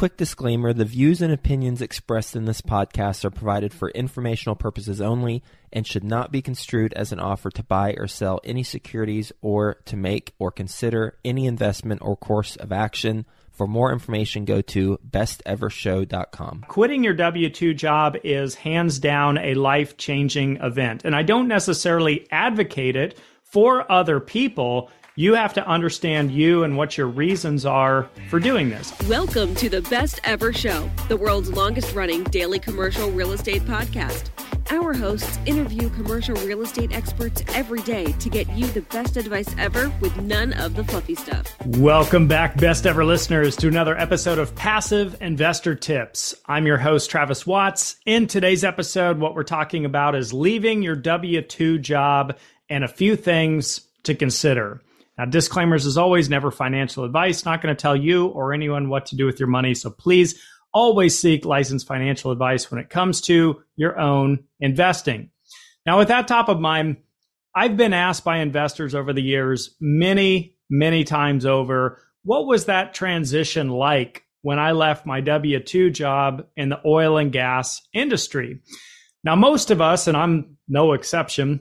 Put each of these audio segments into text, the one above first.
quick disclaimer the views and opinions expressed in this podcast are provided for informational purposes only and should not be construed as an offer to buy or sell any securities or to make or consider any investment or course of action. For more information, go to bestevershow.com. Quitting your W 2 job is hands down a life changing event. And I don't necessarily advocate it for other people. You have to understand you and what your reasons are for doing this. Welcome to the Best Ever Show, the world's longest running daily commercial real estate podcast. Our hosts interview commercial real estate experts every day to get you the best advice ever with none of the fluffy stuff. Welcome back, best ever listeners, to another episode of Passive Investor Tips. I'm your host, Travis Watts. In today's episode, what we're talking about is leaving your W 2 job and a few things to consider. Now, disclaimers as always, never financial advice, not going to tell you or anyone what to do with your money. So please always seek licensed financial advice when it comes to your own investing. Now, with that top of mind, I've been asked by investors over the years many, many times over, what was that transition like when I left my W 2 job in the oil and gas industry? Now, most of us, and I'm no exception,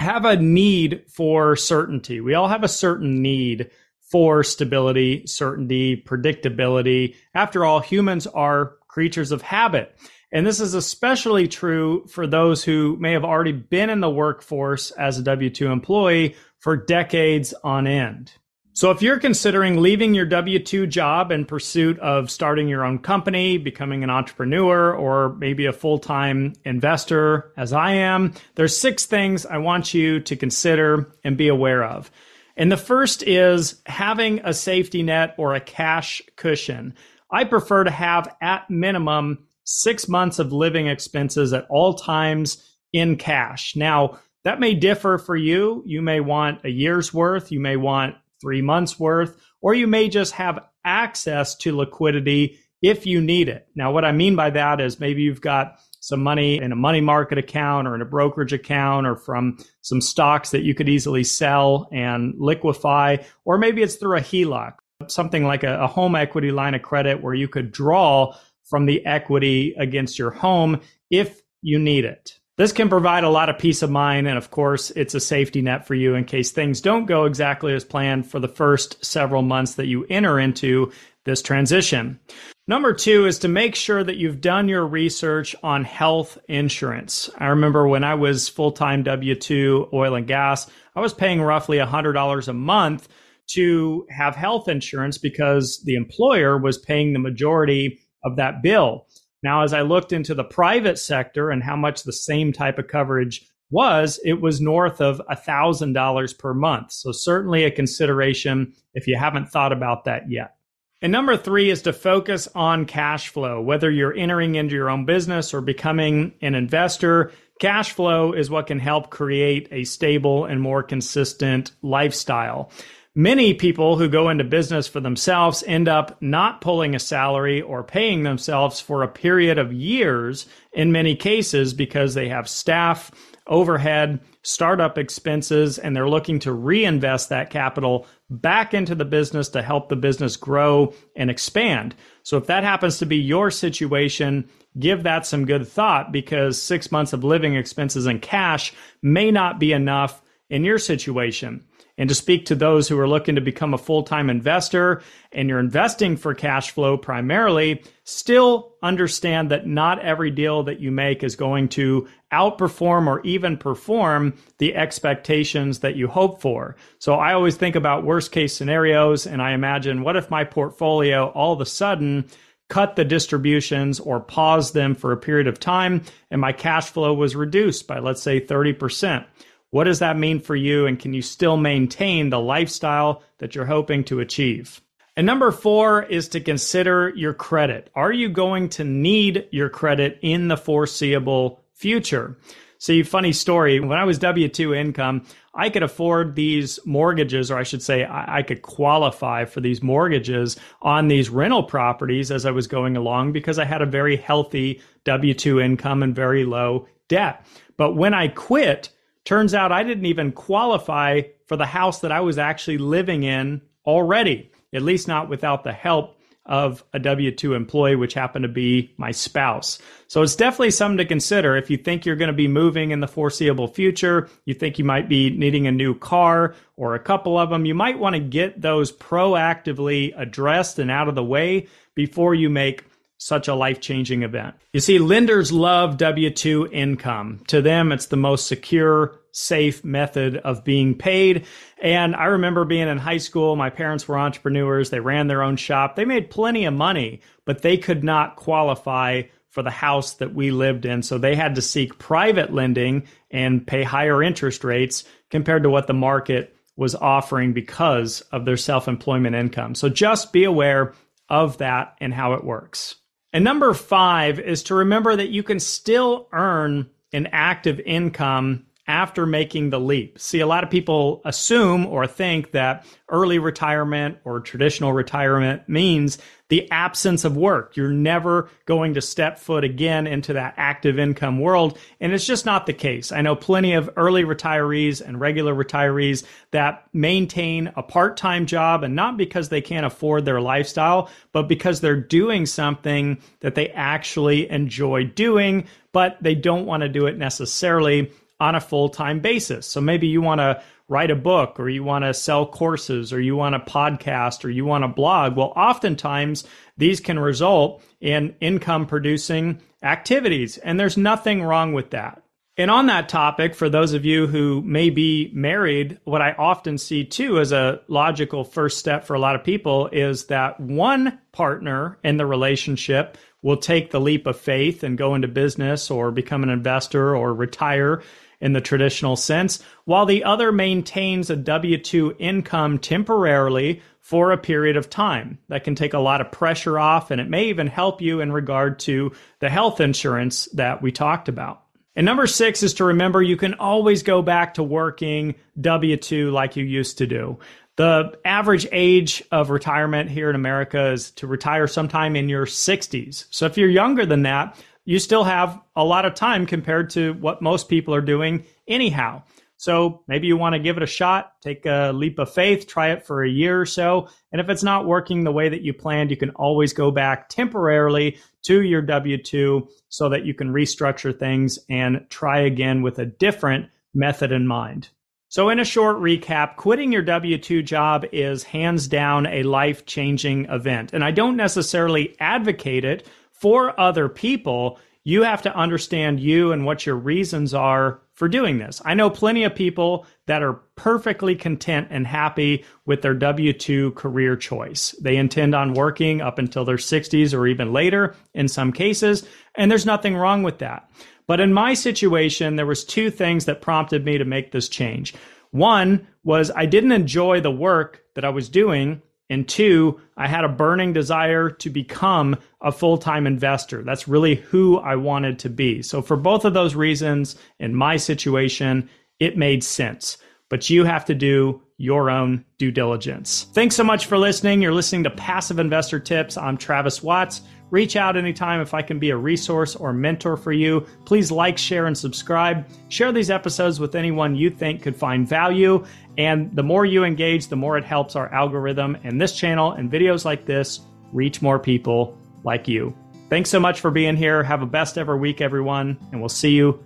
have a need for certainty. We all have a certain need for stability, certainty, predictability. After all, humans are creatures of habit. And this is especially true for those who may have already been in the workforce as a W 2 employee for decades on end. So, if you're considering leaving your W 2 job in pursuit of starting your own company, becoming an entrepreneur, or maybe a full time investor, as I am, there's six things I want you to consider and be aware of. And the first is having a safety net or a cash cushion. I prefer to have at minimum six months of living expenses at all times in cash. Now, that may differ for you. You may want a year's worth, you may want three months worth, or you may just have access to liquidity if you need it. Now, what I mean by that is maybe you've got some money in a money market account or in a brokerage account or from some stocks that you could easily sell and liquefy, or maybe it's through a HELOC, something like a, a home equity line of credit where you could draw from the equity against your home if you need it. This can provide a lot of peace of mind. And of course, it's a safety net for you in case things don't go exactly as planned for the first several months that you enter into this transition. Number two is to make sure that you've done your research on health insurance. I remember when I was full time W 2 oil and gas, I was paying roughly $100 a month to have health insurance because the employer was paying the majority of that bill. Now, as I looked into the private sector and how much the same type of coverage was, it was north of $1,000 per month. So, certainly a consideration if you haven't thought about that yet. And number three is to focus on cash flow. Whether you're entering into your own business or becoming an investor, cash flow is what can help create a stable and more consistent lifestyle. Many people who go into business for themselves end up not pulling a salary or paying themselves for a period of years in many cases because they have staff, overhead, startup expenses, and they're looking to reinvest that capital back into the business to help the business grow and expand. So if that happens to be your situation, give that some good thought because six months of living expenses in cash may not be enough in your situation and to speak to those who are looking to become a full time investor and you're investing for cash flow primarily, still understand that not every deal that you make is going to outperform or even perform the expectations that you hope for. So I always think about worst case scenarios and I imagine what if my portfolio all of a sudden cut the distributions or pause them for a period of time and my cash flow was reduced by let's say 30%. What does that mean for you? And can you still maintain the lifestyle that you're hoping to achieve? And number four is to consider your credit. Are you going to need your credit in the foreseeable future? See, funny story. When I was W 2 income, I could afford these mortgages, or I should say, I, could qualify for these mortgages on these rental properties as I was going along because I had a very healthy W 2 income and very low debt. But when I quit, Turns out I didn't even qualify for the house that I was actually living in already, at least not without the help of a W 2 employee, which happened to be my spouse. So it's definitely something to consider if you think you're going to be moving in the foreseeable future. You think you might be needing a new car or a couple of them. You might want to get those proactively addressed and out of the way before you make such a life changing event. You see, lenders love W 2 income. To them, it's the most secure, safe method of being paid. And I remember being in high school, my parents were entrepreneurs, they ran their own shop, they made plenty of money, but they could not qualify for the house that we lived in. So they had to seek private lending and pay higher interest rates compared to what the market was offering because of their self employment income. So just be aware of that and how it works. And number five is to remember that you can still earn an active income after making the leap. See, a lot of people assume or think that early retirement or traditional retirement means the absence of work. You're never going to step foot again into that active income world. And it's just not the case. I know plenty of early retirees and regular retirees that maintain a part time job and not because they can't afford their lifestyle, but because they're doing something that they actually enjoy doing, but they don't want to do it necessarily on a full time basis. So maybe you want to write a book or you want to sell courses or you want a podcast or you want a blog. Well, oftentimes these can result in income producing activities, and there's nothing wrong with that. And on that topic, for those of you who may be married, what I often see too as a logical first step for a lot of people is that one partner in the relationship will take the leap of faith and go into business or become an investor or retire in the traditional sense, while the other maintains a W 2 income temporarily for a period of time. That can take a lot of pressure off, and it may even help you in regard to the health insurance that we talked about. And number six is to remember you can always go back to working W 2 like you used to do. The average age of retirement here in America is to retire sometime in your 60s. So if you're younger than that, you still have a lot of time compared to what most people are doing anyhow. So maybe you want to give it a shot, take a leap of faith, try it for a year or so. And if it's not working the way that you planned, you can always go back temporarily to your W 2 so that you can restructure things and try again with a different method in mind. So, in a short recap, quitting your W 2 job is hands down a life changing event. And I don't necessarily advocate it for other people, you have to understand you and what your reasons are for doing this. I know plenty of people that are perfectly content and happy with their W 2 career choice. They intend on working up until their 60s or even later in some cases, and there's nothing wrong with that. But in my situation, there was two things that prompted me to make this change. One was I didn't enjoy the work that I was doing and two, I had a burning desire to become a full time investor. That's really who I wanted to be. So, for both of those reasons, in my situation, it made sense. But you have to do your own due diligence. Thanks so much for listening. You're listening to Passive Investor Tips. I'm Travis Watts. Reach out anytime if I can be a resource or mentor for you. Please like, share, and subscribe. Share these episodes with anyone you think could find value. And the more you engage, the more it helps our algorithm and this channel and videos like this reach more people like you. Thanks so much for being here. Have a best ever week, everyone, and we'll see you